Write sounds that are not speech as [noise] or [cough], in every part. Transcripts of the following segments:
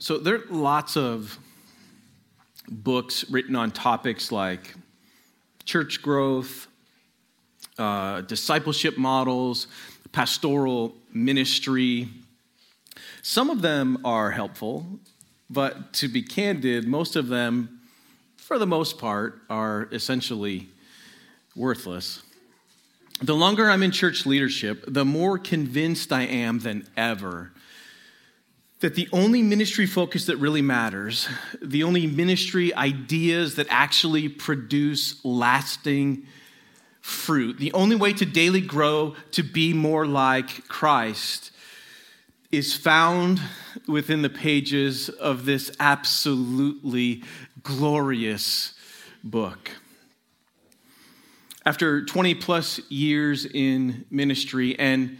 So there are lots of books written on topics like church growth, uh, discipleship models, pastoral ministry. Some of them are helpful, but to be candid, most of them, for the most part, are essentially worthless. The longer I'm in church leadership, the more convinced I am than ever that the only ministry focus that really matters, the only ministry ideas that actually produce lasting fruit, the only way to daily grow to be more like Christ is found within the pages of this absolutely glorious book. After 20 plus years in ministry and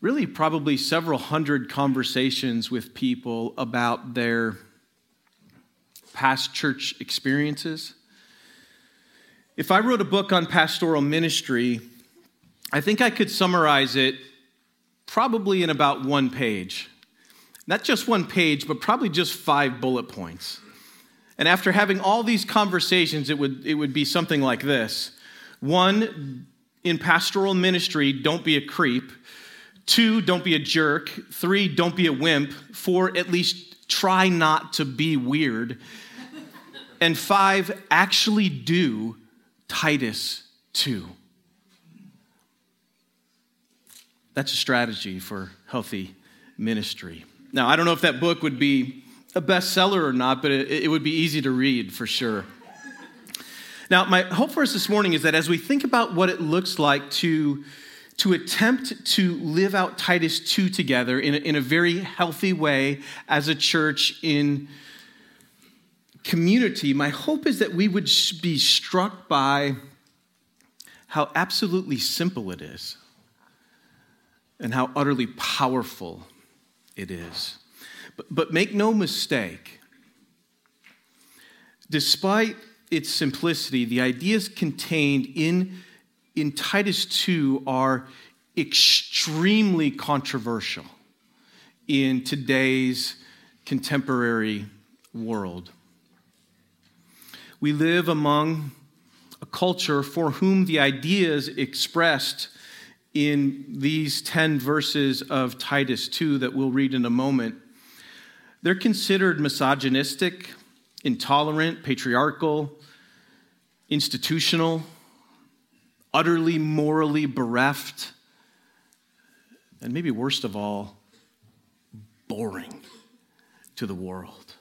really probably several hundred conversations with people about their past church experiences. If I wrote a book on pastoral ministry, I think I could summarize it probably in about one page. Not just one page, but probably just five bullet points. And after having all these conversations, it would, it would be something like this One, in pastoral ministry, don't be a creep. Two, don't be a jerk. Three, don't be a wimp. Four, at least try not to be weird. And five, actually do Titus 2. That's a strategy for healthy ministry. Now, I don't know if that book would be a bestseller or not, but it, it would be easy to read for sure. Now, my hope for us this morning is that as we think about what it looks like to to attempt to live out Titus 2 together in a, in a very healthy way as a church in community, my hope is that we would be struck by how absolutely simple it is and how utterly powerful it is. But, but make no mistake, despite its simplicity, the ideas contained in in Titus 2 are extremely controversial in today's contemporary world. We live among a culture for whom the ideas expressed in these 10 verses of Titus 2 that we'll read in a moment, they're considered misogynistic, intolerant, patriarchal, institutional, utterly morally bereft, and maybe worst of all, boring to the world.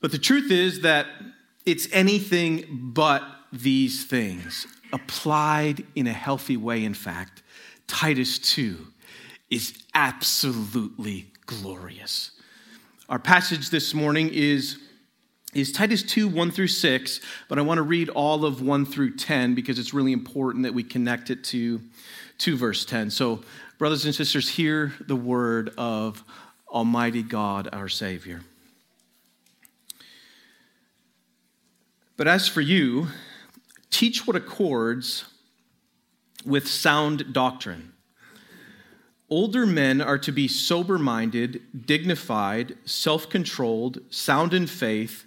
But the truth is that it's anything but these things applied in a healthy way, in fact. Titus 2 is absolutely glorious. Our passage this morning is is Titus 2, 1 through 6, but I want to read all of 1 through 10 because it's really important that we connect it to, to verse 10. So, brothers and sisters, hear the word of Almighty God, our Savior. But as for you, teach what accords with sound doctrine. Older men are to be sober minded, dignified, self controlled, sound in faith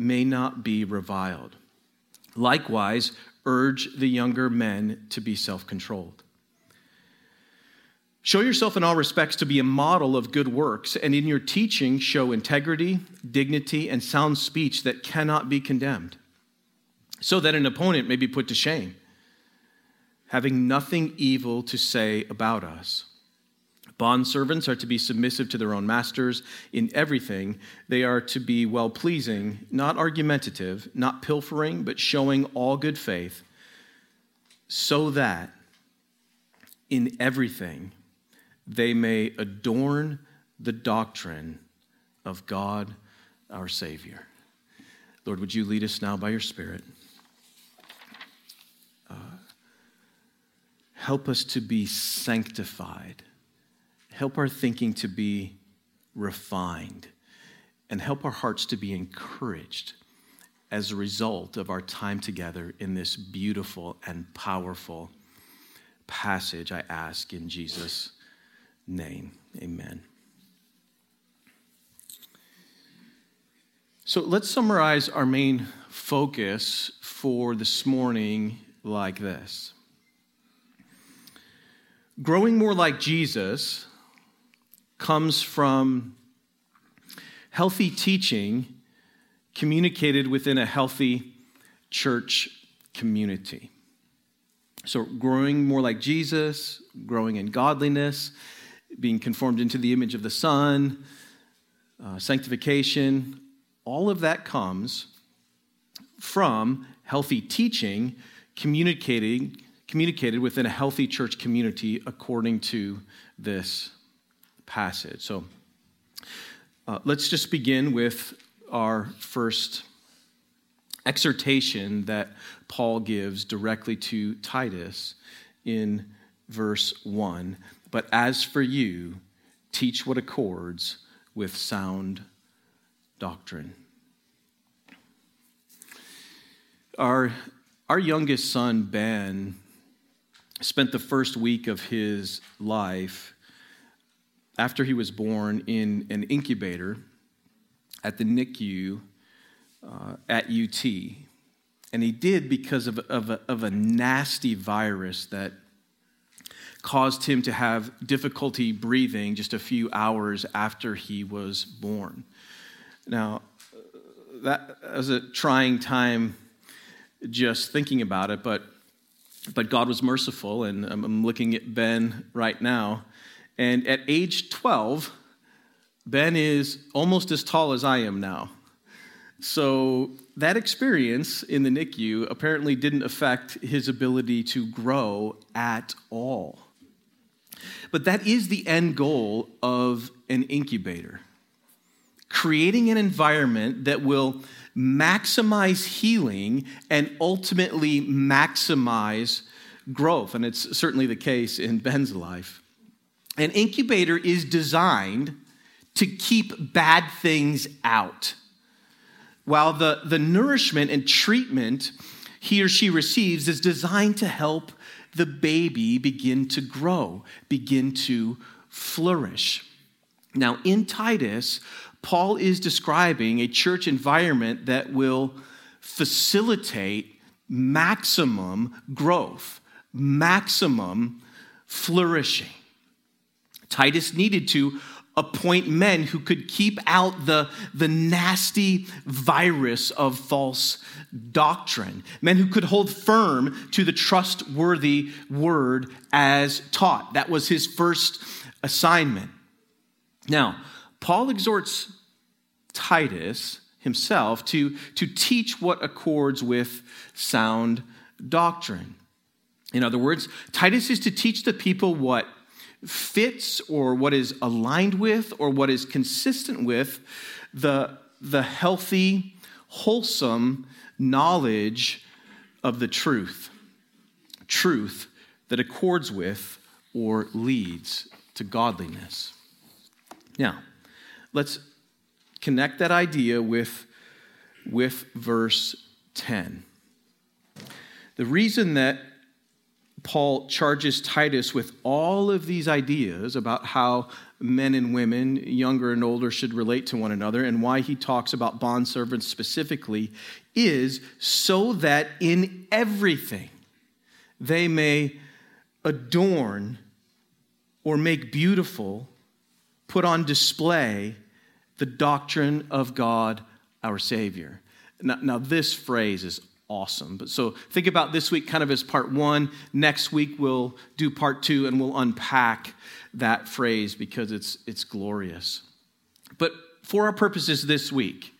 may not be reviled. Likewise, urge the younger men to be self controlled. Show yourself in all respects to be a model of good works, and in your teaching, show integrity, dignity, and sound speech that cannot be condemned, so that an opponent may be put to shame, having nothing evil to say about us. Bondservants are to be submissive to their own masters in everything. They are to be well pleasing, not argumentative, not pilfering, but showing all good faith, so that in everything they may adorn the doctrine of God, our Savior. Lord, would you lead us now by your Spirit? Uh, help us to be sanctified. Help our thinking to be refined. And help our hearts to be encouraged as a result of our time together in this beautiful and powerful passage, I ask in Jesus' name. Amen. So let's summarize our main focus for this morning like this Growing more like Jesus comes from healthy teaching communicated within a healthy church community. So, growing more like Jesus, growing in godliness, being conformed into the image of the Son, uh, sanctification, all of that comes from healthy teaching communicating, communicated within a healthy church community according to this passage. So uh, let's just begin with our first exhortation that Paul gives directly to Titus in verse 1. But as for you, teach what accords with sound doctrine. Our, our youngest son, Ben, spent the first week of his life after he was born in an incubator at the NICU uh, at UT. And he did because of, of, a, of a nasty virus that caused him to have difficulty breathing just a few hours after he was born. Now, that was a trying time just thinking about it, but, but God was merciful, and I'm looking at Ben right now. And at age 12, Ben is almost as tall as I am now. So that experience in the NICU apparently didn't affect his ability to grow at all. But that is the end goal of an incubator creating an environment that will maximize healing and ultimately maximize growth. And it's certainly the case in Ben's life. An incubator is designed to keep bad things out, while the, the nourishment and treatment he or she receives is designed to help the baby begin to grow, begin to flourish. Now, in Titus, Paul is describing a church environment that will facilitate maximum growth, maximum flourishing. Titus needed to appoint men who could keep out the, the nasty virus of false doctrine, men who could hold firm to the trustworthy word as taught. That was his first assignment. Now, Paul exhorts Titus himself to, to teach what accords with sound doctrine. In other words, Titus is to teach the people what fits or what is aligned with or what is consistent with the, the healthy, wholesome knowledge of the truth. Truth that accords with or leads to godliness. Now, let's connect that idea with, with verse 10. The reason that Paul charges Titus with all of these ideas about how men and women, younger and older, should relate to one another, and why he talks about bondservants specifically, is so that in everything they may adorn or make beautiful put on display the doctrine of God our Savior. Now, now, this phrase is awesome. But so think about this week kind of as part one. Next week we'll do part two and we'll unpack that phrase because it's it's glorious. But for our purposes this week,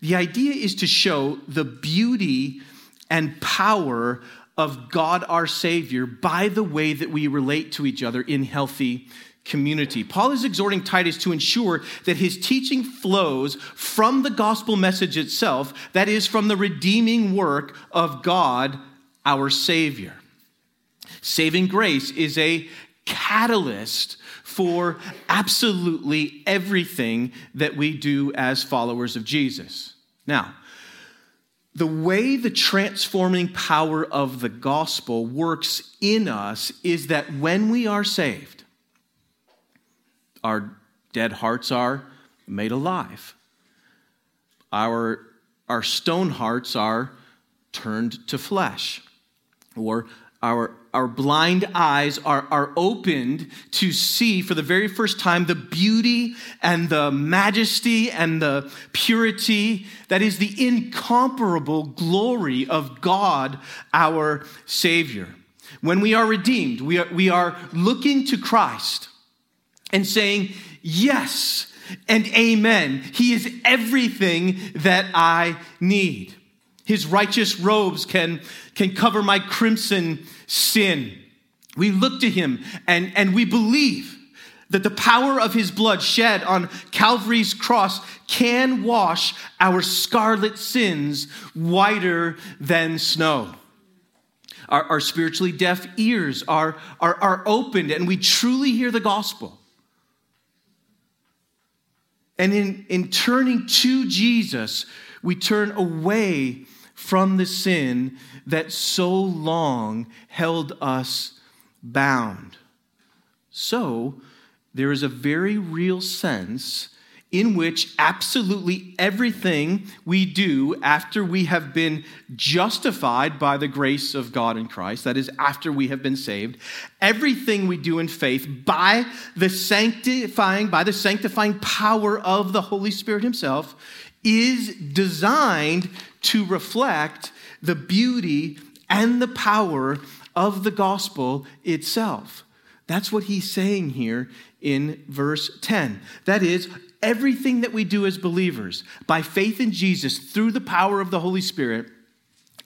the idea is to show the beauty and power of God our Savior by the way that we relate to each other in healthy community. Paul is exhorting Titus to ensure that his teaching flows from the gospel message itself, that is, from the redeeming work of God, our Savior. Saving grace is a catalyst for absolutely everything that we do as followers of Jesus. Now, the way the transforming power of the gospel works in us is that when we are saved, our dead hearts are made alive. Our, our stone hearts are turned to flesh. Or our, our blind eyes are, are opened to see for the very first time the beauty and the majesty and the purity that is the incomparable glory of God, our Savior. When we are redeemed, we are, we are looking to Christ and saying, Yes and amen. He is everything that I need. His righteous robes can, can cover my crimson sin. We look to him and, and we believe that the power of his blood shed on Calvary's cross can wash our scarlet sins whiter than snow. Our, our spiritually deaf ears are, are, are opened and we truly hear the gospel. And in, in turning to Jesus, we turn away from the sin that so long held us bound. So, there is a very real sense in which absolutely everything we do after we have been justified by the grace of God in Christ, that is, after we have been saved, everything we do in faith by the sanctifying, by the sanctifying power of the Holy Spirit Himself, is designed to reflect the beauty and the power of the gospel itself. That's what he's saying here in verse 10. That is, everything that we do as believers by faith in Jesus through the power of the Holy Spirit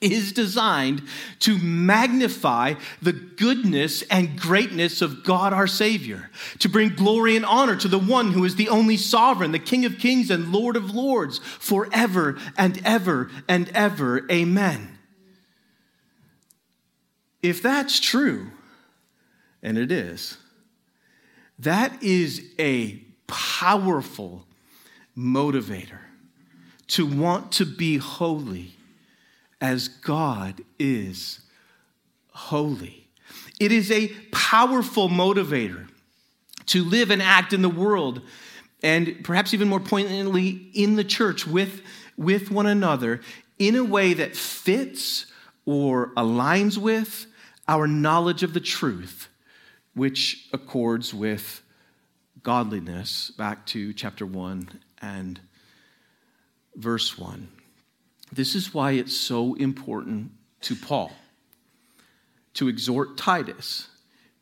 is designed to magnify the goodness and greatness of God our Savior, to bring glory and honor to the one who is the only sovereign, the King of kings and Lord of lords, forever and ever and ever. Amen. If that's true, and it is, that is a powerful motivator to want to be holy as God is holy. It is a powerful motivator to live and act in the world, and perhaps even more poignantly in the church with, with one another in a way that fits or aligns with our knowledge of the truth, which accords with godliness, back to chapter 1 and verse 1. This is why it's so important to Paul to exhort Titus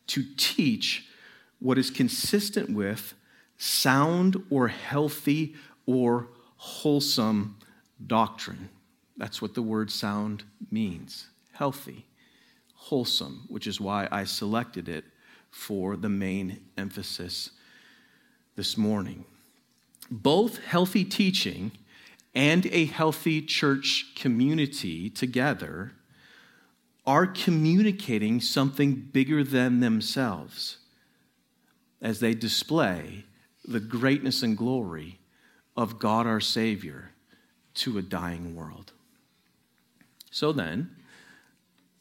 to teach what is consistent with sound or healthy or wholesome doctrine. That's what the word sound means healthy, wholesome, which is why I selected it for the main emphasis this morning. Both healthy teaching and a healthy church community together are communicating something bigger than themselves as they display the greatness and glory of God our Savior to a dying world. So then,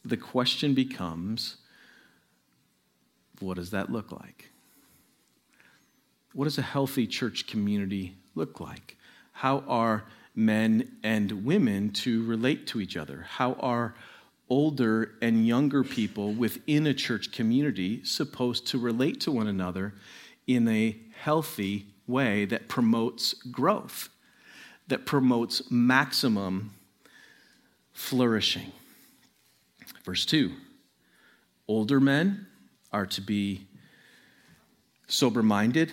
the question becomes what does that look like? What does a healthy church community look like? How are men and women to relate to each other? How are older and younger people within a church community supposed to relate to one another in a healthy way that promotes growth, that promotes maximum flourishing? Verse 2 Older men are to be sober minded,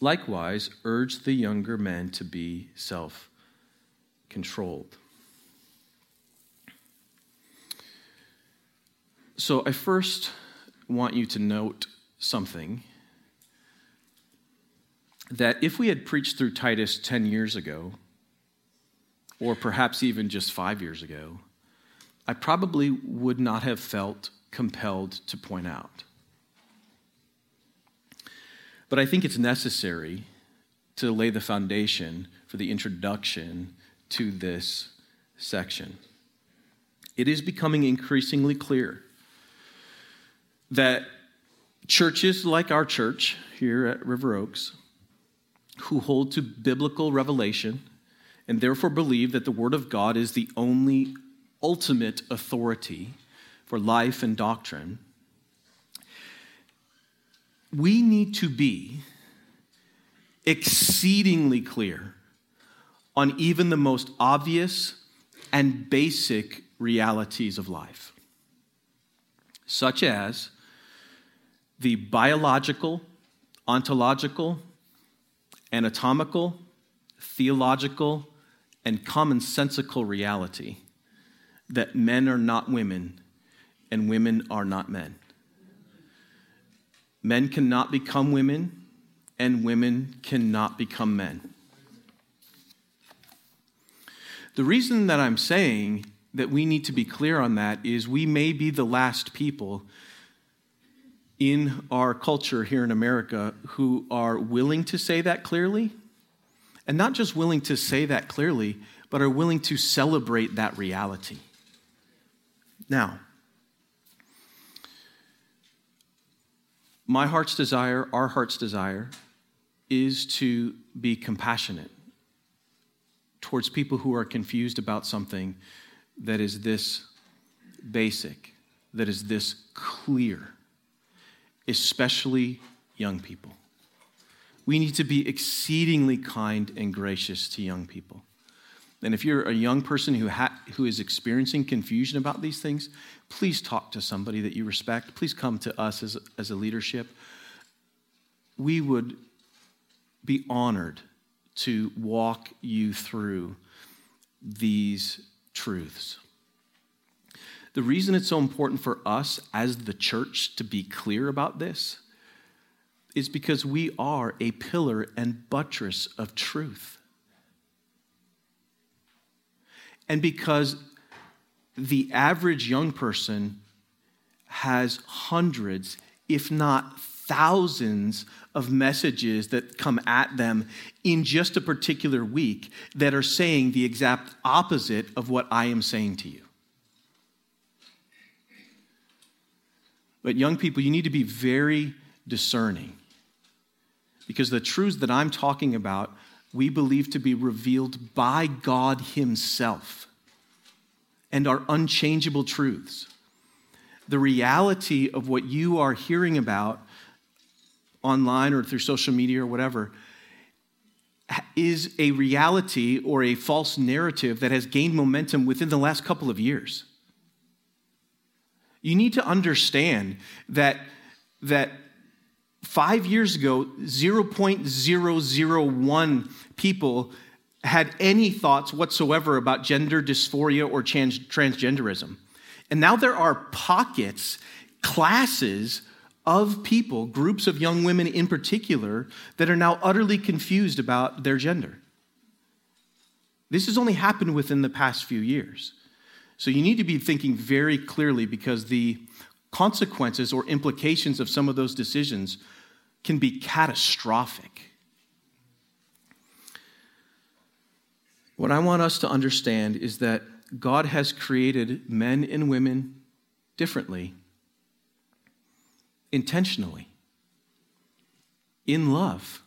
Likewise, urge the younger men to be self controlled. So, I first want you to note something that if we had preached through Titus 10 years ago, or perhaps even just five years ago, I probably would not have felt compelled to point out. But I think it's necessary to lay the foundation for the introduction to this section. It is becoming increasingly clear that churches like our church here at River Oaks, who hold to biblical revelation and therefore believe that the Word of God is the only ultimate authority for life and doctrine, we need to be exceedingly clear on even the most obvious and basic realities of life, such as the biological, ontological, anatomical, theological, and commonsensical reality that men are not women and women are not men. Men cannot become women and women cannot become men. The reason that I'm saying that we need to be clear on that is we may be the last people in our culture here in America who are willing to say that clearly and not just willing to say that clearly, but are willing to celebrate that reality. Now, my heart's desire, our heart's desire, is to be compassionate towards people who are confused about something that is this basic, that is this clear, especially young people we need to be exceedingly kind and gracious to young people. And if you're a young person who, ha- who is experiencing confusion about these things, please talk to somebody that you respect. Please come to us as, as a leadership. We would be honored to walk you through these truths. The reason it's so important for us as the church to be clear about this is because we are a pillar and buttress of truth. And because the average young person has hundreds, if not thousands, of messages that come at them in just a particular week that are saying the exact opposite of what I am saying to you. But, young people, you need to be very discerning because the truths that I'm talking about, we believe to be revealed by God Himself and are unchangeable truths. The reality of what you are hearing about online or through social media or whatever is a reality or a false narrative that has gained momentum within the last couple of years. You need to understand that, that Five years ago, 0.001 people had any thoughts whatsoever about gender dysphoria or trans- transgenderism. And now there are pockets, classes of people, groups of young women in particular, that are now utterly confused about their gender. This has only happened within the past few years. So you need to be thinking very clearly because the consequences or implications of some of those decisions can be catastrophic. What I want us to understand is that God has created men and women differently, intentionally, in love,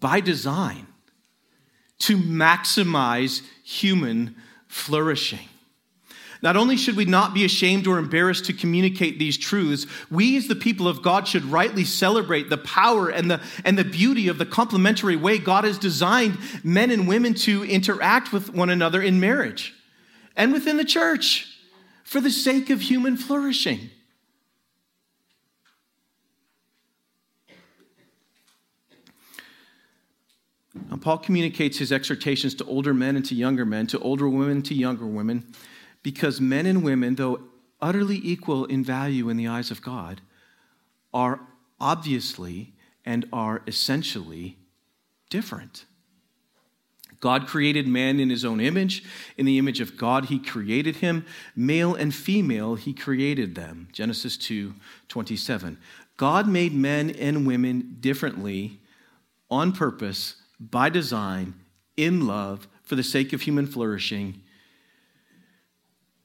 by design, to maximize human flourishing. Not only should we not be ashamed or embarrassed to communicate these truths, we as the people of God should rightly celebrate the power and the, and the beauty of the complementary way God has designed men and women to interact with one another in marriage and within the church for the sake of human flourishing. Now, Paul communicates his exhortations to older men and to younger men, to older women and to younger women, because men and women, though utterly equal in value in the eyes of God, are obviously and are essentially different. God created man in his own image. In the image of God, he created him. Male and female, he created them. Genesis 2 27. God made men and women differently on purpose, by design, in love, for the sake of human flourishing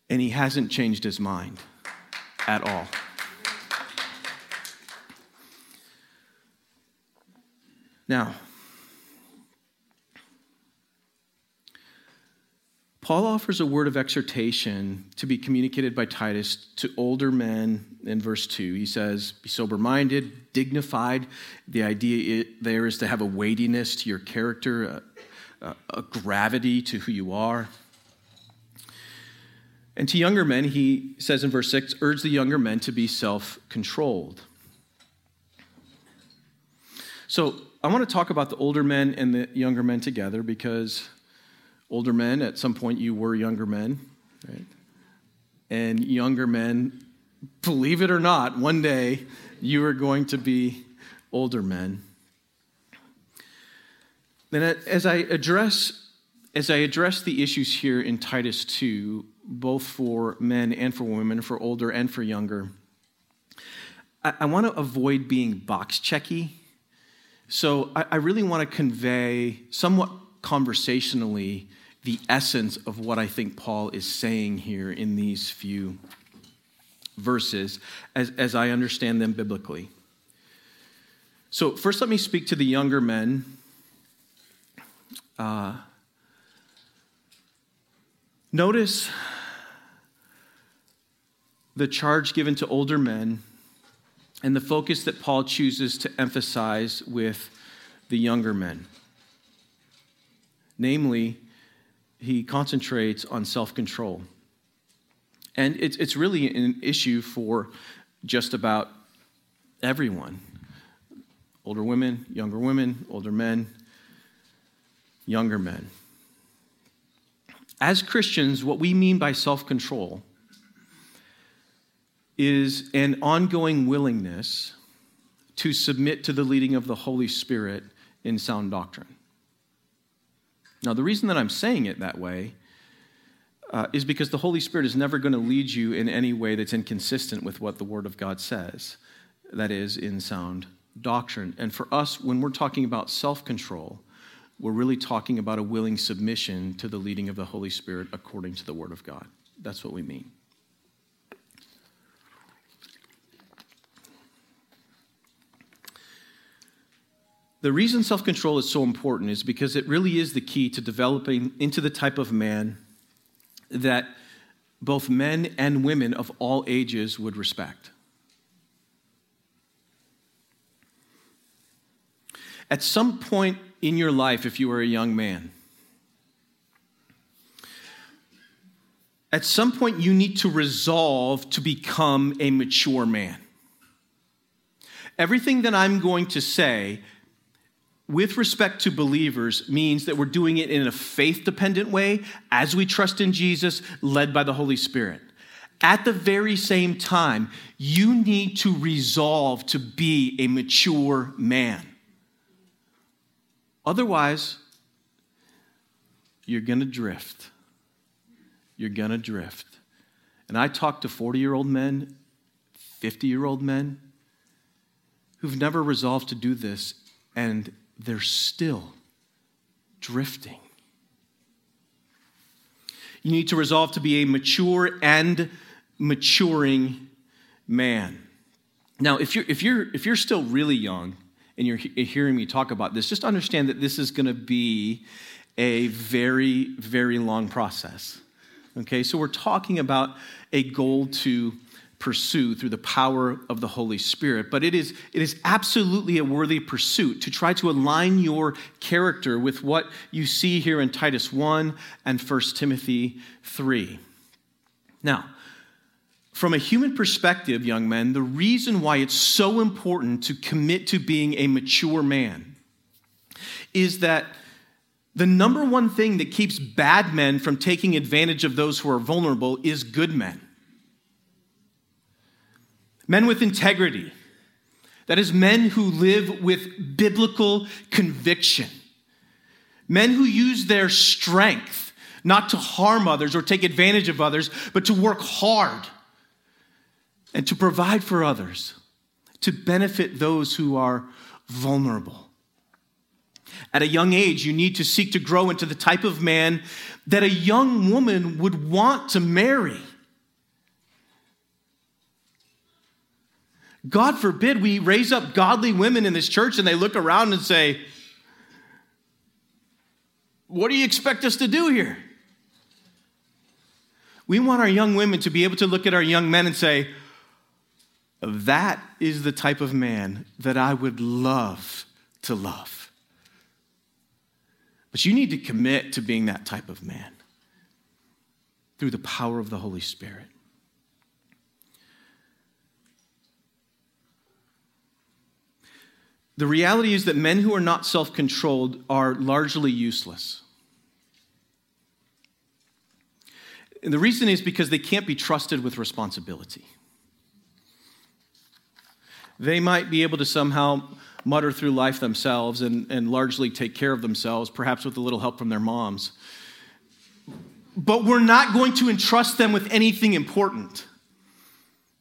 and he hasn't changed his mind at all. Now, Paul offers a word of exhortation to be communicated by Titus to older men in verse 2. He says, Be sober minded, dignified. The idea there is to have a weightiness to your character, a, a, a gravity to who you are. And to younger men, he says in verse 6 urge the younger men to be self controlled. So I want to talk about the older men and the younger men together because older men, at some point, you were younger men, right? And younger men, believe it or not, one day you are going to be older men. Then, as I address as I address the issues here in Titus 2, both for men and for women, for older and for younger. I, I want to avoid being box checky. So I, I really want to convey somewhat conversationally the essence of what I think Paul is saying here in these few verses as, as I understand them biblically. So, first, let me speak to the younger men. Uh, notice the charge given to older men and the focus that Paul chooses to emphasize with the younger men. Namely, he concentrates on self control. And it's, it's really an issue for just about everyone older women, younger women, older men, younger men. As Christians, what we mean by self control is an ongoing willingness to submit to the leading of the Holy Spirit in sound doctrine. Now, the reason that I'm saying it that way uh, is because the Holy Spirit is never going to lead you in any way that's inconsistent with what the Word of God says, that is, in sound doctrine. And for us, when we're talking about self control, we're really talking about a willing submission to the leading of the Holy Spirit according to the Word of God. That's what we mean. The reason self control is so important is because it really is the key to developing into the type of man that both men and women of all ages would respect. At some point in your life, if you are a young man, at some point you need to resolve to become a mature man. Everything that I'm going to say with respect to believers means that we're doing it in a faith dependent way as we trust in Jesus, led by the Holy Spirit. At the very same time, you need to resolve to be a mature man. Otherwise, you're going to drift. You're going to drift. And I talk to 40 year old men, 50 year old men who've never resolved to do this, and they're still drifting. You need to resolve to be a mature and maturing man. Now, if you're, if you're, if you're still really young and you're hearing me talk about this, just understand that this is going to be a very, very long process. Okay, so we're talking about a goal to pursue through the power of the Holy Spirit. But it is, it is absolutely a worthy pursuit to try to align your character with what you see here in Titus 1 and 1 Timothy 3. Now, from a human perspective, young men, the reason why it's so important to commit to being a mature man is that the number one thing that keeps bad men from taking advantage of those who are vulnerable is good men men with integrity. That is, men who live with biblical conviction. Men who use their strength not to harm others or take advantage of others, but to work hard and to provide for others, to benefit those who are vulnerable. At a young age, you need to seek to grow into the type of man that a young woman would want to marry. God forbid we raise up godly women in this church and they look around and say, What do you expect us to do here? We want our young women to be able to look at our young men and say, That is the type of man that I would love to love. But you need to commit to being that type of man through the power of the Holy Spirit. The reality is that men who are not self controlled are largely useless. And the reason is because they can't be trusted with responsibility. They might be able to somehow mutter through life themselves and, and largely take care of themselves, perhaps with a little help from their moms. But we're not going to entrust them with anything important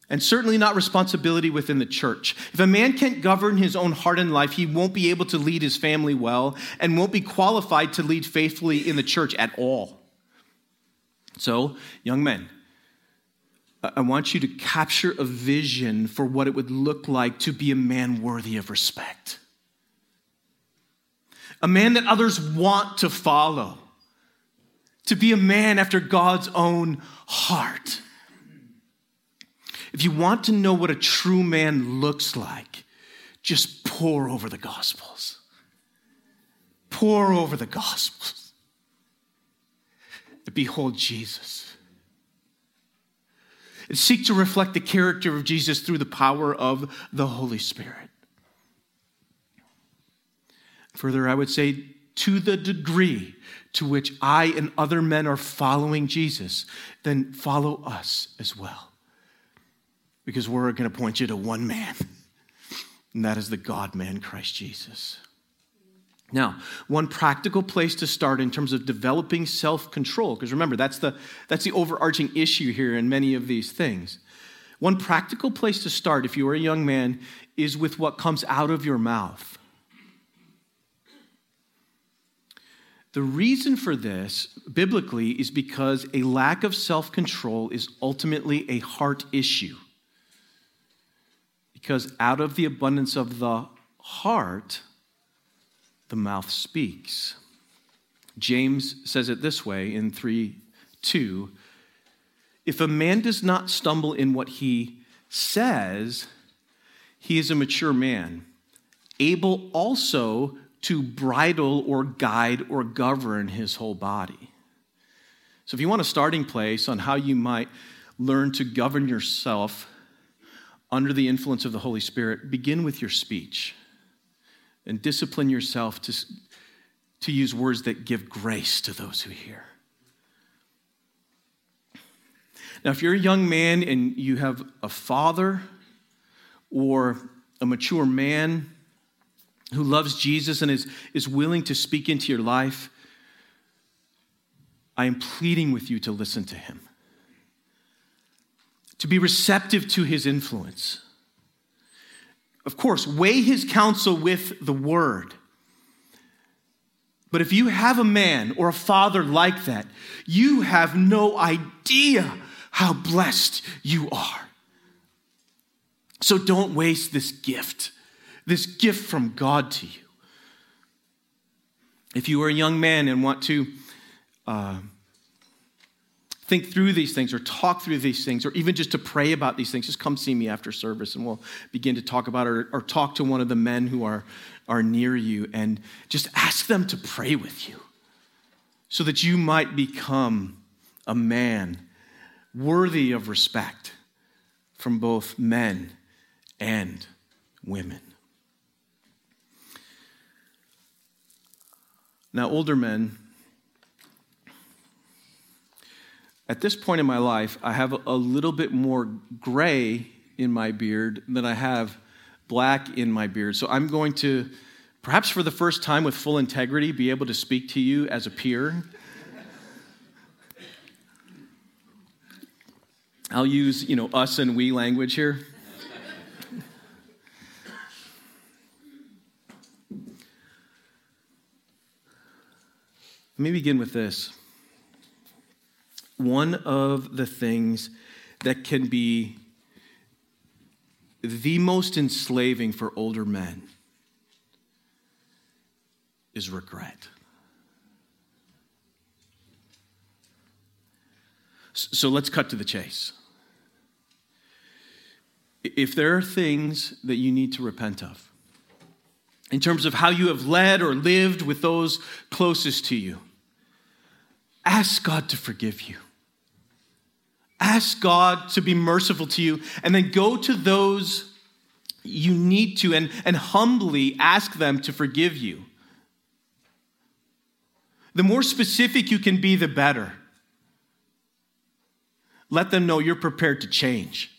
and certainly not responsibility within the church. If a man can't govern his own heart and life, he won't be able to lead his family well and won't be qualified to lead faithfully in the church at all. So, young men, I want you to capture a vision for what it would look like to be a man worthy of respect. A man that others want to follow. To be a man after God's own heart. If you want to know what a true man looks like, just pore over the Gospels. Pore over the Gospels. Behold Jesus. And seek to reflect the character of Jesus through the power of the Holy Spirit. Further, I would say, to the degree to which I and other men are following Jesus, then follow us as well because we're going to point you to one man, and that is the God man, Christ Jesus. Now, one practical place to start in terms of developing self control, because remember, that's the, that's the overarching issue here in many of these things. One practical place to start, if you are a young man, is with what comes out of your mouth. The reason for this, biblically, is because a lack of self control is ultimately a heart issue. Because out of the abundance of the heart, the mouth speaks. James says it this way in 3 2 If a man does not stumble in what he says, he is a mature man, able also to bridle or guide or govern his whole body. So, if you want a starting place on how you might learn to govern yourself under the influence of the Holy Spirit, begin with your speech and discipline yourself to, to use words that give grace to those who hear. Now, if you're a young man and you have a father or a mature man who loves Jesus and is, is willing to speak into your life, I am pleading with you to listen to him to be receptive to his influence. Of course, weigh his counsel with the word. But if you have a man or a father like that, you have no idea how blessed you are. So don't waste this gift, this gift from God to you. If you are a young man and want to uh, think through these things or talk through these things or even just to pray about these things, just come see me after service and we'll begin to talk about it or, or talk to one of the men who are, are near you and just ask them to pray with you so that you might become a man worthy of respect from both men and women. Now, older men, at this point in my life, I have a little bit more gray in my beard than I have black in my beard. So I'm going to, perhaps for the first time with full integrity, be able to speak to you as a peer. I'll use, you know, us and we language here. Let me begin with this. One of the things that can be the most enslaving for older men is regret. So let's cut to the chase. If there are things that you need to repent of, in terms of how you have led or lived with those closest to you, ask God to forgive you. Ask God to be merciful to you, and then go to those you need to and, and humbly ask them to forgive you. The more specific you can be, the better. Let them know you're prepared to change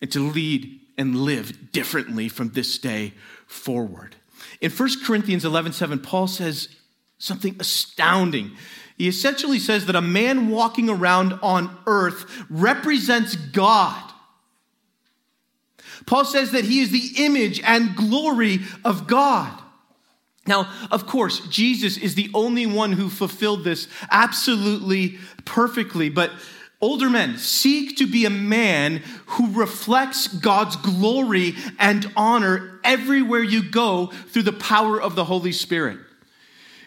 and to lead and live differently from this day forward. In 1 Corinthians 11 7, Paul says something astounding. He essentially says that a man walking around on earth represents God. Paul says that he is the image and glory of God. Now, of course, Jesus is the only one who fulfilled this absolutely perfectly, but Older men, seek to be a man who reflects God's glory and honor everywhere you go through the power of the Holy Spirit.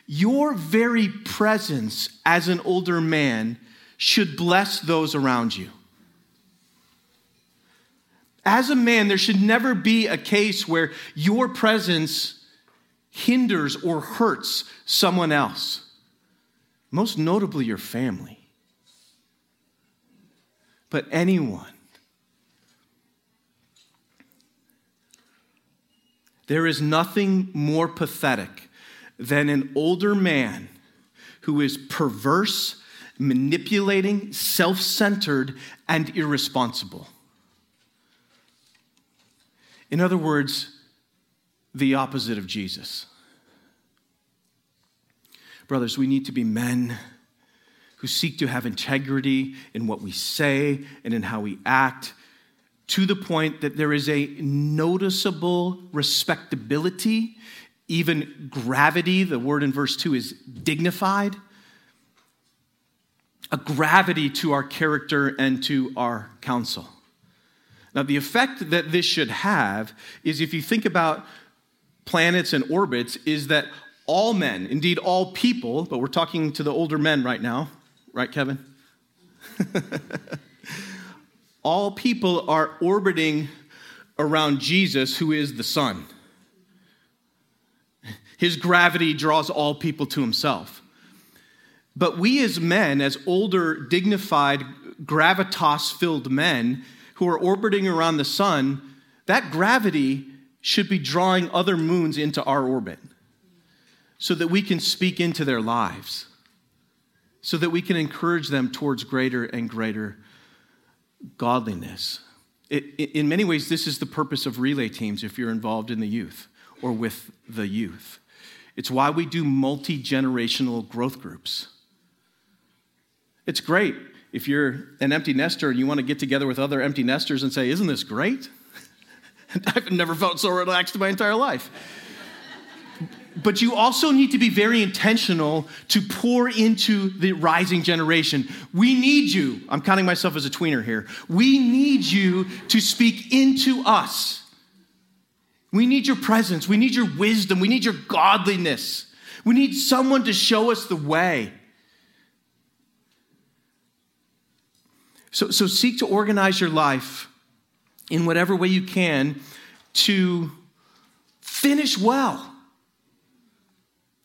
Your very presence as an older man should bless those around you. As a man, there should never be a case where your presence hinders or hurts someone else, most notably your family but anyone. There is nothing more pathetic than an older man who is perverse, manipulating, self centered, and irresponsible. In other words, the opposite of Jesus. Brothers, we need to be men who seek to have integrity in what we say and in how we act, to the point that there is a noticeable respectability, even gravity. The word in verse 2 is dignified. A gravity to our character and to our counsel. Now, the effect that this should have is if you think about planets and orbits, is that all men, indeed all people, but we're talking to the older men right now, Right, Kevin? [laughs] all people are orbiting around Jesus, who is the Son. His gravity draws all people to himself. But we, as men, as older, dignified, gravitas filled men who are orbiting around the sun, that gravity should be drawing other moons into our orbit so that we can speak into their lives so that we can encourage them towards greater and greater godliness. It, in many ways, this is the purpose of relay teams if you're involved in the youth or with the youth. It's why we do multi generational growth groups. It's great if you're an empty nester and you want to get together with other empty nesters and say, Isn't this great? [laughs] I've never felt so relaxed in my entire life but you also need to be very intentional to pour into the rising generation. We need you. I'm counting myself as a tweener here. We need you to speak into us. We need your presence. We need your wisdom. We need your godliness. We need someone to show us the way. So, so seek to organize your life in whatever way you can to finish well,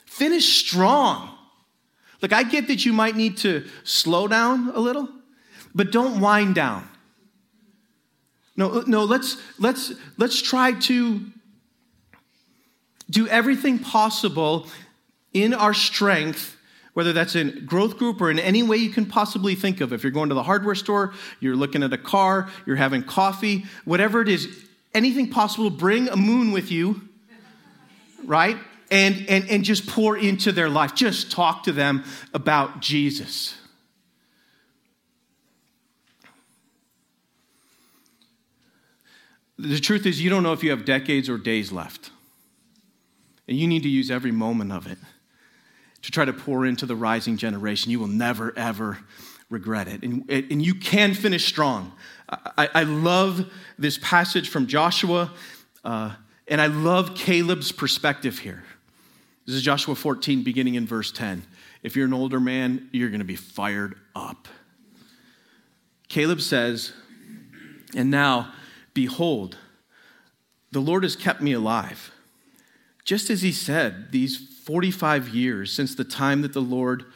finish strong. Look, I get that you might need to slow down a little, but don't wind down. No, no, let's let's let's try to do everything possible in our strength whether that's in growth group or in any way you can possibly think of. If you're going to the hardware store, you're looking at a car, you're having coffee, whatever it is, anything possible, bring a moon with you, right? And, and, and just pour into their life. Just talk to them about Jesus. The truth is, you don't know if you have decades or days left. And you need to use every moment of it to try to pour into the rising generation. You will never, ever regret it. And, and you can finish strong. I, I love this passage from Joshua, uh, and I love Caleb's perspective here. This is Joshua 14, beginning in verse 10. If you're an older man, you're going to be fired up. Caleb says, And now, behold, the Lord has kept me alive. Just as he said, these 45 years since the time that the Lord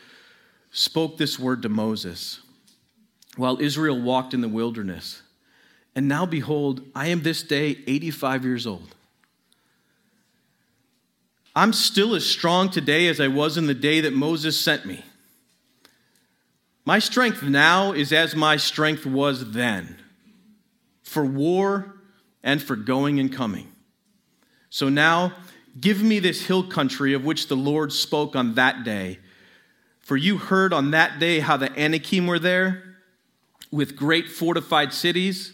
spoke this word to Moses while Israel walked in the wilderness. And now, behold, I am this day 85 years old. I'm still as strong today as I was in the day that Moses sent me. My strength now is as my strength was then, for war and for going and coming. So now, Give me this hill country of which the Lord spoke on that day. For you heard on that day how the Anakim were there with great fortified cities.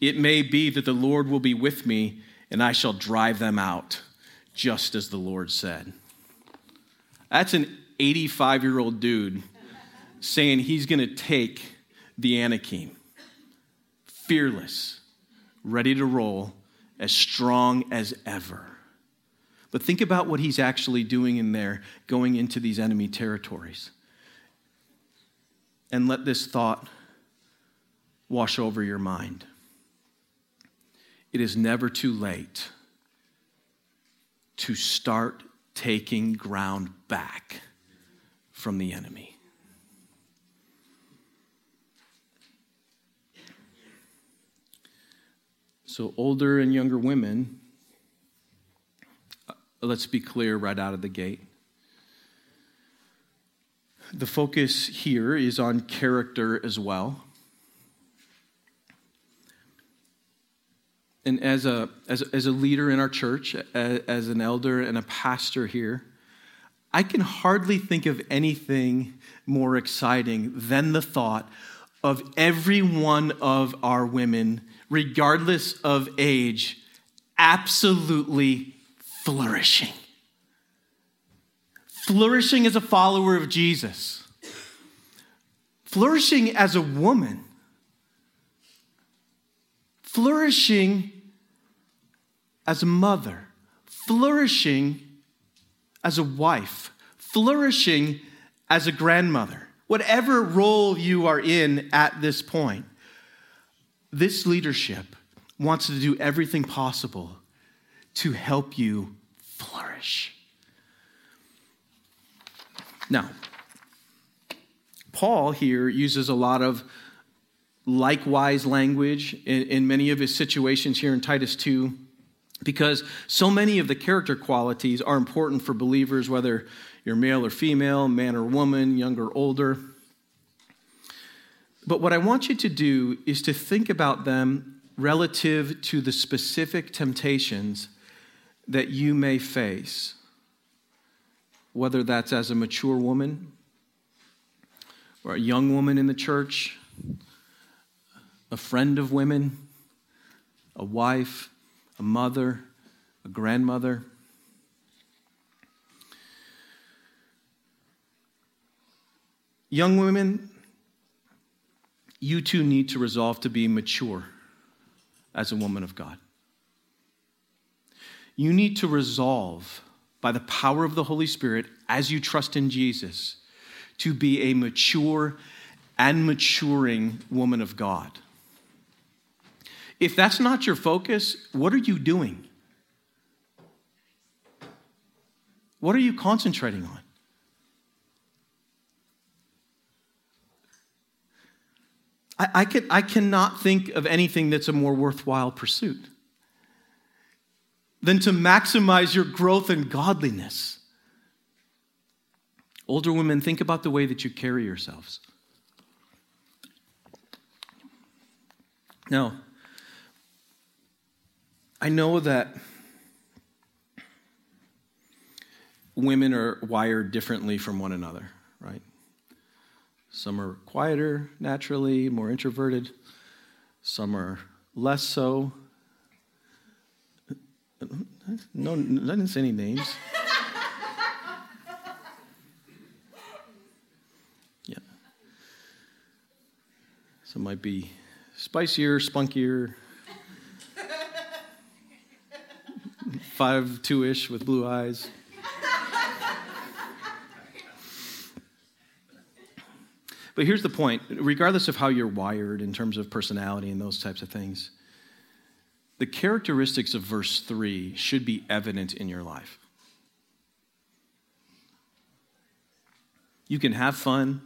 It may be that the Lord will be with me, and I shall drive them out, just as the Lord said. That's an 85 year old dude saying he's going to take the Anakim. Fearless, ready to roll, as strong as ever. But think about what he's actually doing in there, going into these enemy territories. And let this thought wash over your mind. It is never too late to start taking ground back from the enemy. So, older and younger women let's be clear right out of the gate. The focus here is on character as well. And as a, as, as a leader in our church, as, as an elder and a pastor here, I can hardly think of anything more exciting than the thought of every one of our women, regardless of age, absolutely flourishing. Flourishing as a follower of Jesus. Flourishing as a woman. Flourishing as a mother. Flourishing as a wife. Flourishing as a grandmother. Whatever role you are in at this point, this leadership wants to do everything possible to help you flourish. Now, Paul here uses a lot of likewise language in, in, many of his situations here in Titus 2 because so many of the character qualities are important for believers, whether you're male or female, man or woman, young or older. But what I want you to do is to think about them relative to the specific temptations that you may face, whether that's as a mature woman or a young woman in the church, a friend of women, a wife, a mother, a grandmother. Young women, you too need to resolve to be mature as a woman of God. You need to resolve by the power of the Holy Spirit as you trust in Jesus to be a mature and maturing woman of God. If that's not your focus, what are you doing? What are you concentrating on? I, I, can, I cannot think of anything that's a more worthwhile pursuit than to maximize your growth in godliness. Older women, think about the way that you carry yourselves. Now, I know that women are wired differently from one another, right? Some are quieter naturally, more introverted. Some are less so. No, I didn't say any names. Yeah. Some might be spicier, spunkier, five two ish with blue eyes. But here's the point regardless of how you're wired in terms of personality and those types of things, the characteristics of verse 3 should be evident in your life. You can have fun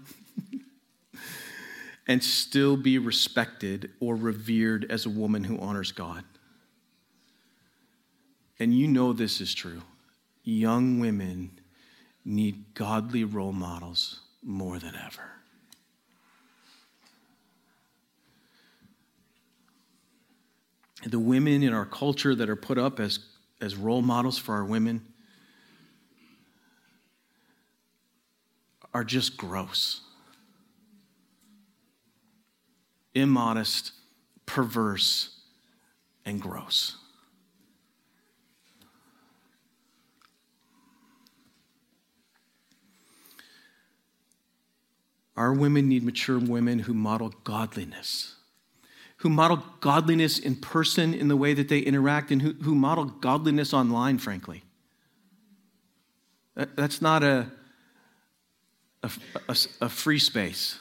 [laughs] and still be respected or revered as a woman who honors God. And you know this is true. Young women need godly role models more than ever. The women in our culture that are put up as, as role models for our women are just gross, immodest, perverse, and gross. Our women need mature women who model godliness who model godliness in person in the way that they interact and who, who model godliness online, frankly. That's not a, a, a, a free space.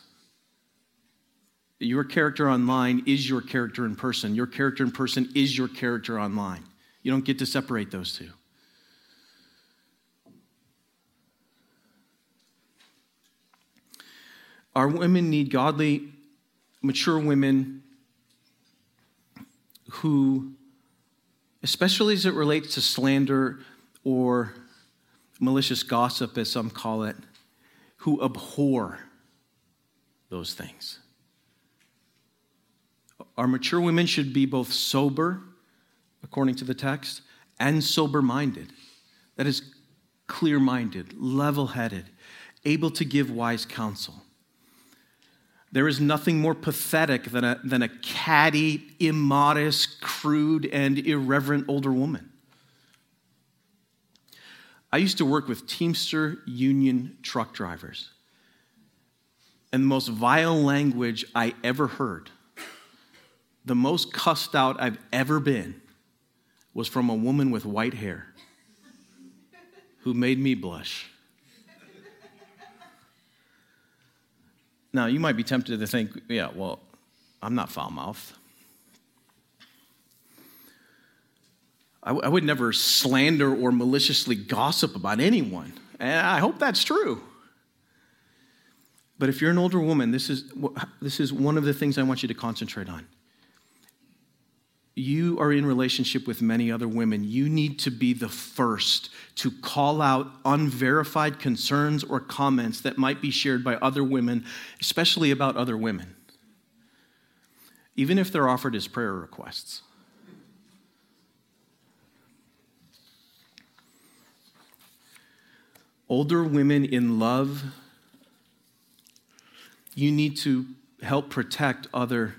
Your character online is your character in person. Your character in person is your character online. You don't get to separate those two. Our women need godly, mature women who, especially as it relates to slander or malicious gossip, as some call it, who abhor those things. Our mature women should be both sober, according to the text, and sober minded. That is, clear minded, level headed, able to give wise counsel. There is nothing more pathetic than a, than a catty, immodest, crude, and irreverent older woman. I used to work with Teamster union truck drivers. And the most vile language I ever heard, the most cussed out I've ever been, was from a woman with white hair who made me blush. Now, you might be tempted to think, yeah, well, I'm not foul mouthed. I, w- I would never slander or maliciously gossip about anyone. And I hope that's true. But if you're an older woman, this is, this is one of the things I want you to concentrate on you are in relationship with many other women, you need to be the first to call out unverified concerns or comments that might be shared by other women, especially about other women, even if they're offered as prayer requests. Older women in love, you need to help protect other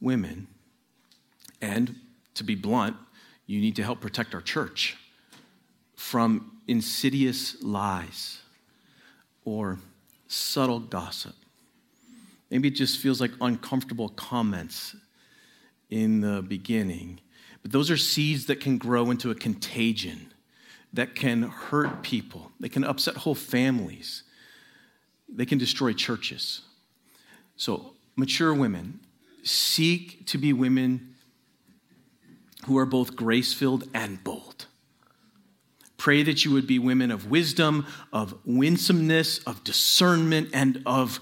women and to be blunt, you need to help protect our church from insidious lies or subtle gossip. Maybe it just feels like uncomfortable comments in the beginning. But those are seeds that can grow into a contagion that can hurt people, they can upset whole families, they can destroy churches. So, mature women, seek to be women who are both grace filled and bold. Pray that you would be women of wisdom, of winsomeness, of discernment, and of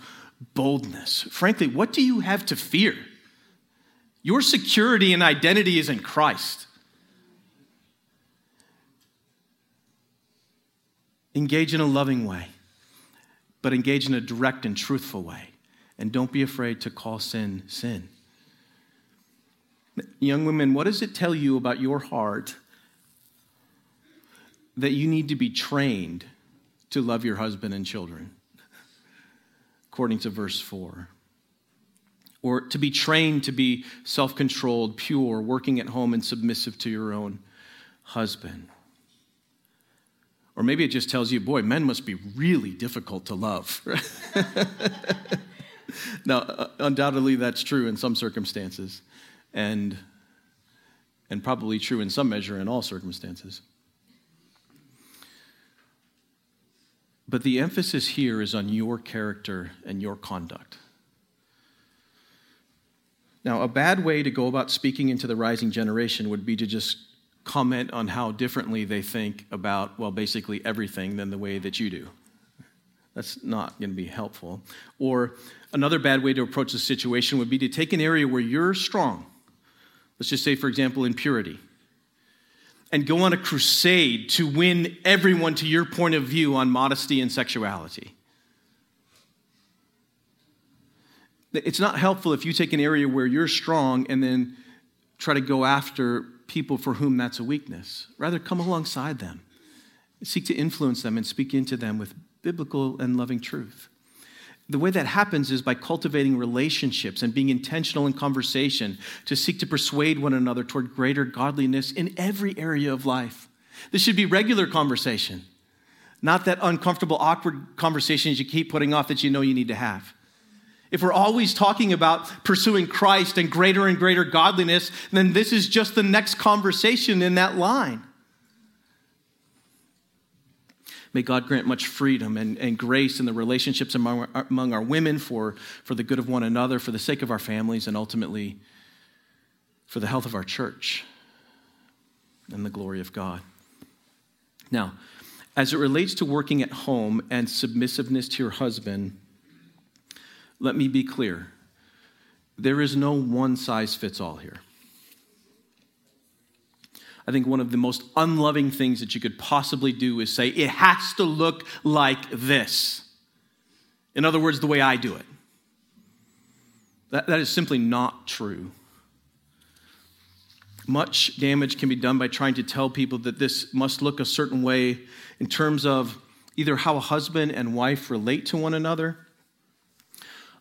boldness. Frankly, what do you have to fear? Your security and identity is in Christ. Engage in a loving way, but engage in a direct and truthful way. And don't be afraid to call sin sin. Young women, what does it tell you about your heart that you need to be trained to love your husband and children, according to verse 4. Or to be trained to be self controlled, pure, working at home, and submissive to your own husband. Or maybe it just tells you, boy, men must be really difficult to love. [laughs] now, uh, undoubtedly, that's true in some circumstances, and, and probably true in some measure in all circumstances. But the emphasis here is on your character and your conduct. Now, a bad way to go about speaking into the rising generation would be to just comment on how differently they think about, well, basically everything than the way that you do. That's not going to be helpful. Or another bad way to approach the situation would be to take an area where you're strong. Let's just say, for example, in purity and go on a crusade to win everyone to your point of view on modesty and sexuality. It's not helpful if you take an area where you're strong and then try to go after people for whom that's a weakness. Rather, come alongside them, seek to influence them, and speak into them with biblical and loving truth the way that happens is by cultivating relationships and being intentional in conversation to seek to persuade one another toward greater godliness in every area of life. This should be regular conversation, not that uncomfortable, awkward conversations you keep putting off that you know you need to have. If we're always talking about pursuing Christ and greater and greater godliness, then this is just the next conversation in that line. May God grant much freedom and, and grace in the relationships among our, among our women for, for the good of one another, for the sake of our families, and ultimately for the health of our church and the glory of God. Now, as it relates to working at home and submissiveness to your husband, let me be clear. There is no one size fits all here. I think one of the most unloving things that you could possibly do is say, it has to look like this. In other words, the way I do it. That, that is simply not true. Much damage can be done by trying to tell people that this must look a certain way in terms of either how a husband and wife relate to one another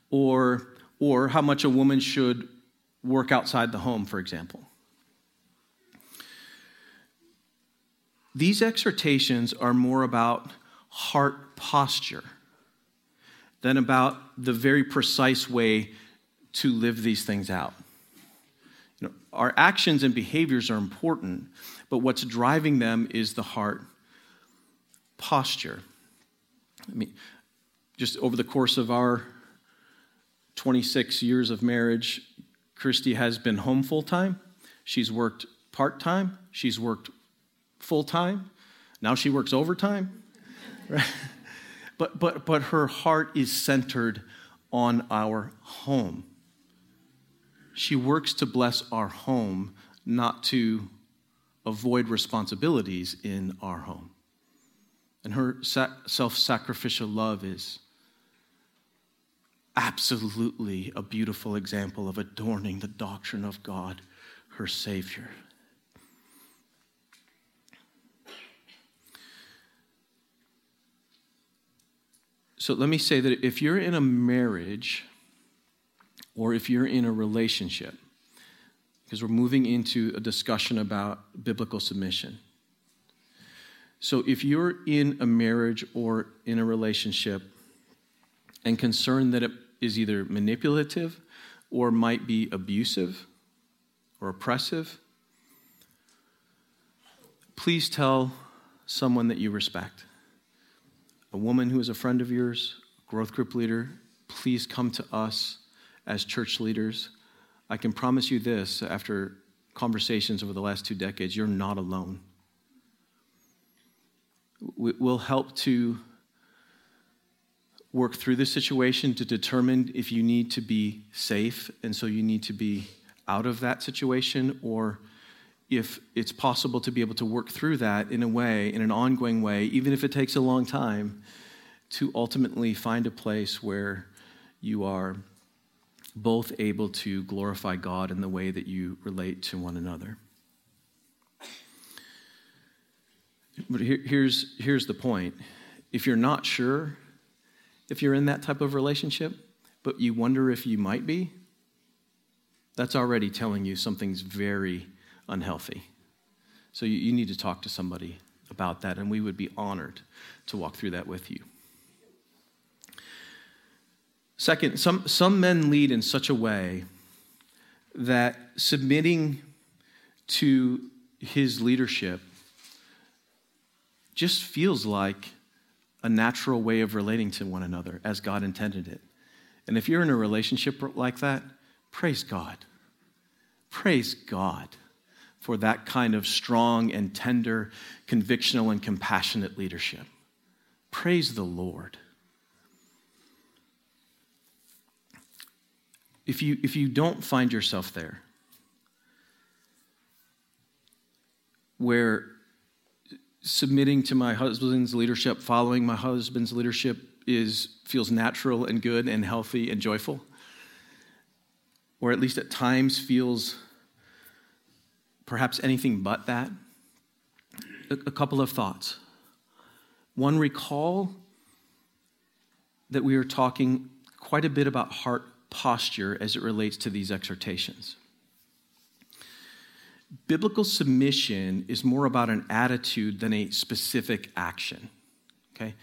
or, or how much a woman should work outside the home, for example. These exhortations are more about heart posture than about the very precise way to live these things out. You know, our actions and behaviors are important, but what's driving them is the heart posture. I mean, just over the course of our 26 years of marriage, Christy has been home full time. She's worked part time. She's worked full time. Now she works overtime. But, but, but her heart is centered on our home. She works to bless our home, not to avoid responsibilities in our home. And her self sacrificial love is absolutely a beautiful example of adorning the doctrine of God, her Savior. So let me say that if you're in a marriage or if you're in a relationship, because we're moving into a discussion about biblical submission. So if you're in a marriage or in a relationship and concerned that it is either manipulative or might be abusive or oppressive, please tell someone that you respect a woman who is a friend of yours, growth group leader, please come to us as church leaders, I can promise you this after conversations over the last two decades you're not alone. We'll help to work through the situation to determine if you need to be safe and so you need to be out of that situation or if it's possible to be able to work through that in a way, in an ongoing way, even if it takes a long time, to ultimately find a place where you are both able to glorify God in the way that you relate to one another. But here, here's, here's the point if you're not sure if you're in that type of relationship, but you wonder if you might be, that's already telling you something's very unhealthy. So you, you need to talk to somebody about that, and we would be honored to walk through that with you. Second, some, some men lead in such a way that submitting to his leadership just feels like a natural way of relating to one another as God intended it. And if you're in a relationship like that, praise God. Praise God for that kind of strong and tender, convictional and compassionate leadership. Praise the Lord. If you, if you don't find yourself there, where submitting to my husband's leadership, following my husband's leadership is feels natural and good and healthy and joyful, or at least at times feels perhaps anything but that. A, a couple of thoughts. One, recall that we are talking quite a bit about heart posture as it relates to these exhortations. Biblical submission is more about an attitude than a specific action. Okay?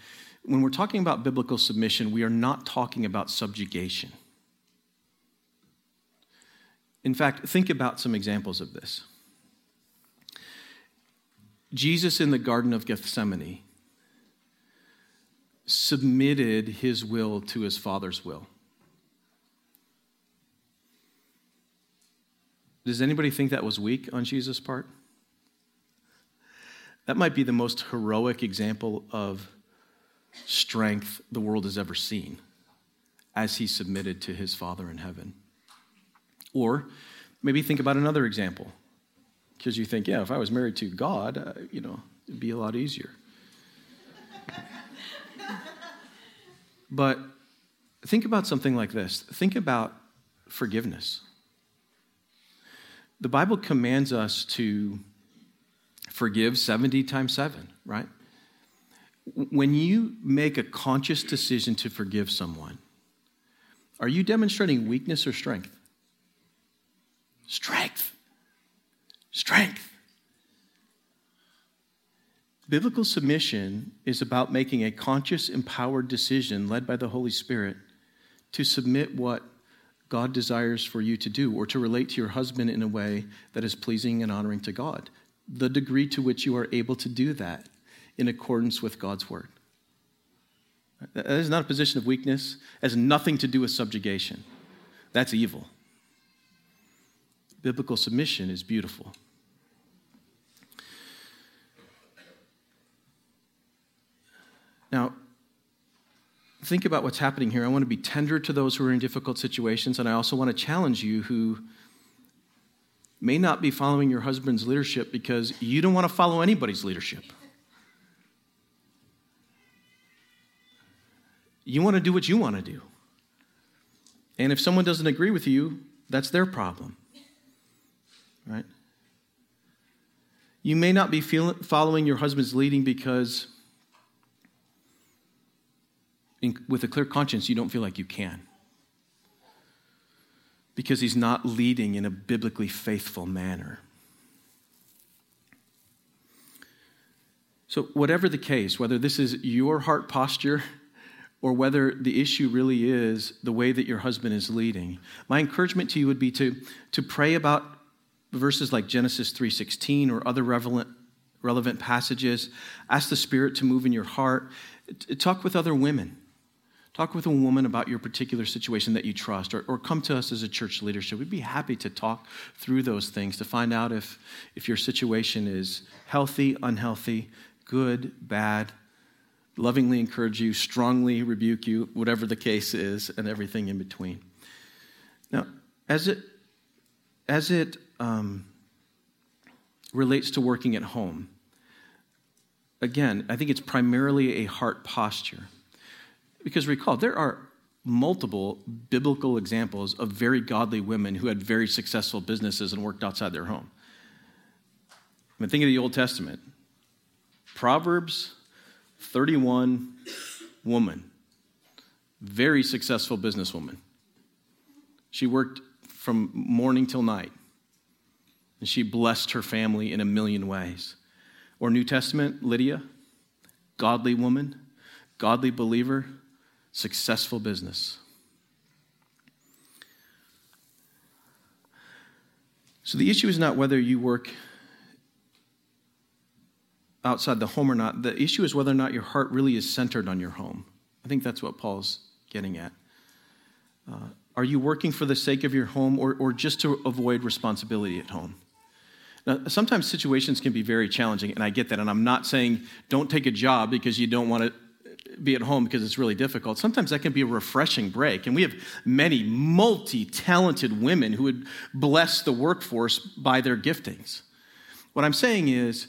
When we're talking about biblical submission, we are not talking about subjugation. In fact, think about some examples of this. Jesus in the Garden of Gethsemane submitted his will to his Father's will. Does anybody think that was weak on Jesus' part? That might be the most heroic example of strength the world has ever seen as he submitted to his Father in heaven. Or maybe think about another example, because you think, yeah, if I was married to God, uh, you know, it'd be a lot easier. but think about something like this think about forgiveness. The Bible commands us to forgive 70 times 7, right? When you make a conscious decision to forgive someone, are you demonstrating weakness or strength? Strength. Strength. Biblical submission is about making a conscious, empowered decision led by the Holy Spirit to submit what God desires for you to do, or to relate to your husband in a way that is pleasing and honoring to God. The degree to which you are able to do that in accordance with God's word. That is not a position of weakness, it has nothing to do with subjugation. That's evil. Biblical submission is beautiful. Now, think about what's happening here. I want to be tender to those who are in difficult situations, and I also want to challenge you who may not be following your husband's leadership because you don't want to follow anybody's leadership. You want to do what you want to do. And if someone doesn't agree with you, that's their problem. Right? You may not be following your husband's leading because in, with a clear conscience, you don't feel like you can. Because he's not leading in a biblically faithful manner. So, whatever the case, whether this is your heart posture or whether the issue really is the way that your husband is leading, my encouragement to you would be to, to pray about verses like Genesis 3:16 or other relevant, relevant passages. Ask the Spirit to move in your heart. Talk with other women Talk with a woman about your particular situation that you trust, or, or come to us as a church leadership. We'd be happy to talk through those things to find out if, if your situation is healthy, unhealthy, good, bad, lovingly encourage you, strongly rebuke you, whatever the case is, and everything in between. Now, as it, as it um, relates to working at home, again, I think it's primarily a heart posture. Because recall, there are multiple biblical examples of very godly women who had very successful businesses and worked outside their home. I mean, think of the Old Testament. Proverbs 31 woman, very successful businesswoman. She worked from morning till night, and she blessed her family in a million ways. Or New Testament, Lydia, godly woman, godly believer, successful business. So the issue is not whether you work outside the home or not. The issue is whether or not your heart really is centered on your home. I think that's what Paul's getting at. Uh, are you working for the sake of your home or, or just to avoid responsibility at home? Now, sometimes situations can be very challenging, and I get that. And I'm not saying don't take a job because you don't want to be at home because it's really difficult. Sometimes that can be a refreshing break. And we have many multi talented women who would bless the workforce by their giftings. What I'm saying is,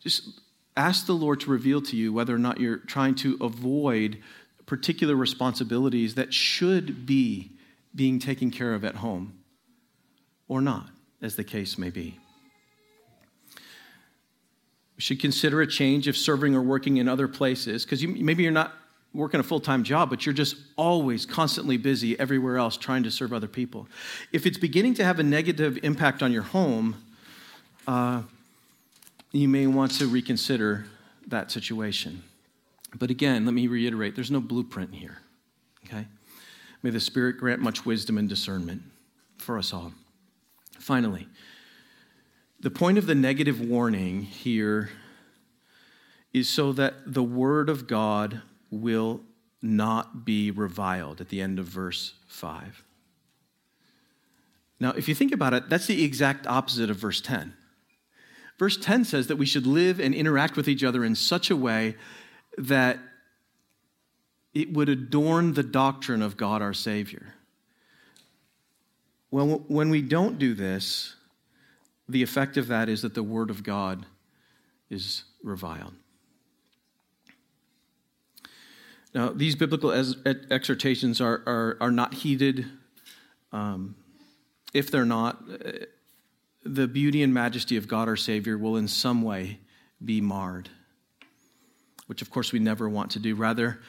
just ask the Lord to reveal to you whether or not you're trying to avoid particular responsibilities that should be being taken care of at home or not, as the case may be. Should consider a change if serving or working in other places, because you, maybe you're not working a full time job, but you're just always constantly busy everywhere else trying to serve other people. If it's beginning to have a negative impact on your home, uh, you may want to reconsider that situation. But again, let me reiterate there's no blueprint here. Okay? May the Spirit grant much wisdom and discernment for us all. Finally, the point of the negative warning here is so that the Word of God will not be reviled at the end of verse 5. Now, if you think about it, that's the exact opposite of verse 10. Verse 10 says that we should live and interact with each other in such a way that it would adorn the doctrine of God our Savior. Well, when we don't do this, the effect of that is that the Word of God is reviled. Now, these biblical exhortations are, are, are not heeded. Um, if they're not, the beauty and majesty of God our Savior will in some way be marred, which of course we never want to do. Rather,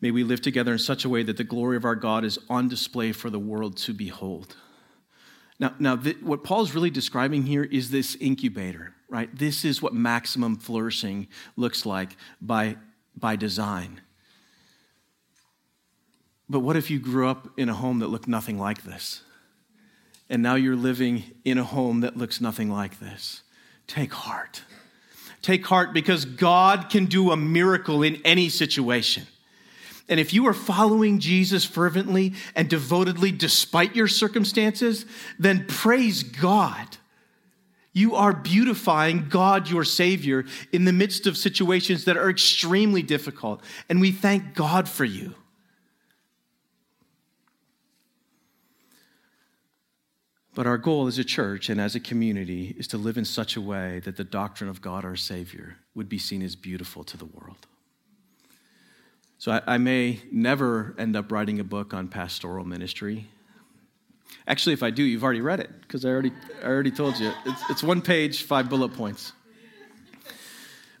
may we live together in such a way that the glory of our God is on display for the world to behold. Now, now th- what Paul's really describing here is this incubator, right? This is what maximum flourishing looks like by, by design. But what if you grew up in a home that looked nothing like this? and now you're living in a home that looks nothing like this. Take heart. Take heart because God can do a miracle in any situation. And if you are following Jesus fervently and devotedly despite your circumstances, then praise God. You are beautifying God, your Savior, in the midst of situations that are extremely difficult. And we thank God for you. But our goal as a church and as a community is to live in such a way that the doctrine of God our Savior would be seen as beautiful to the world. So I, I may never end up writing a book on pastoral ministry. Actually, if I do, you've already read it because I already, I already told you. It's, it's one page, five bullet points.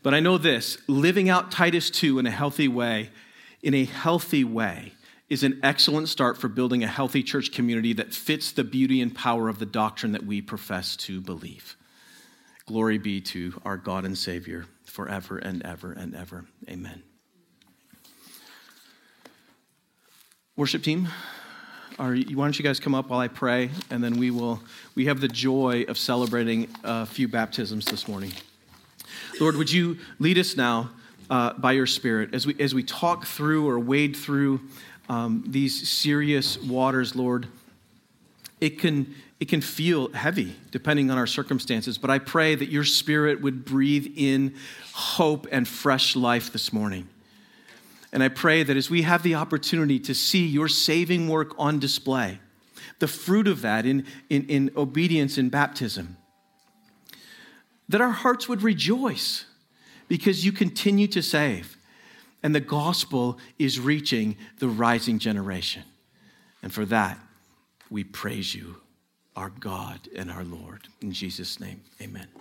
But I know this living out Titus 2 in a healthy way, in a healthy way, is an excellent start for building a healthy church community that fits the beauty and power of the doctrine that we profess to believe. Glory be to our God and Savior forever and ever and ever. Amen. Worship team, are, why don't you guys come up while I pray, and then we will. We have the joy of celebrating a few baptisms this morning. Lord, would you lead us now uh, by your Spirit as we, as we talk through or wade through um, these serious waters, Lord. It can, it can feel heavy depending on our circumstances, but I pray that your Spirit would breathe in hope and fresh life this morning. And I pray that as we have the opportunity to see your saving work on display, the fruit of that in, in, in obedience and baptism, that our hearts would rejoice because you continue to save and the gospel is reaching the rising generation. And for that, we praise you, our God and our Lord. In Jesus' name, amen.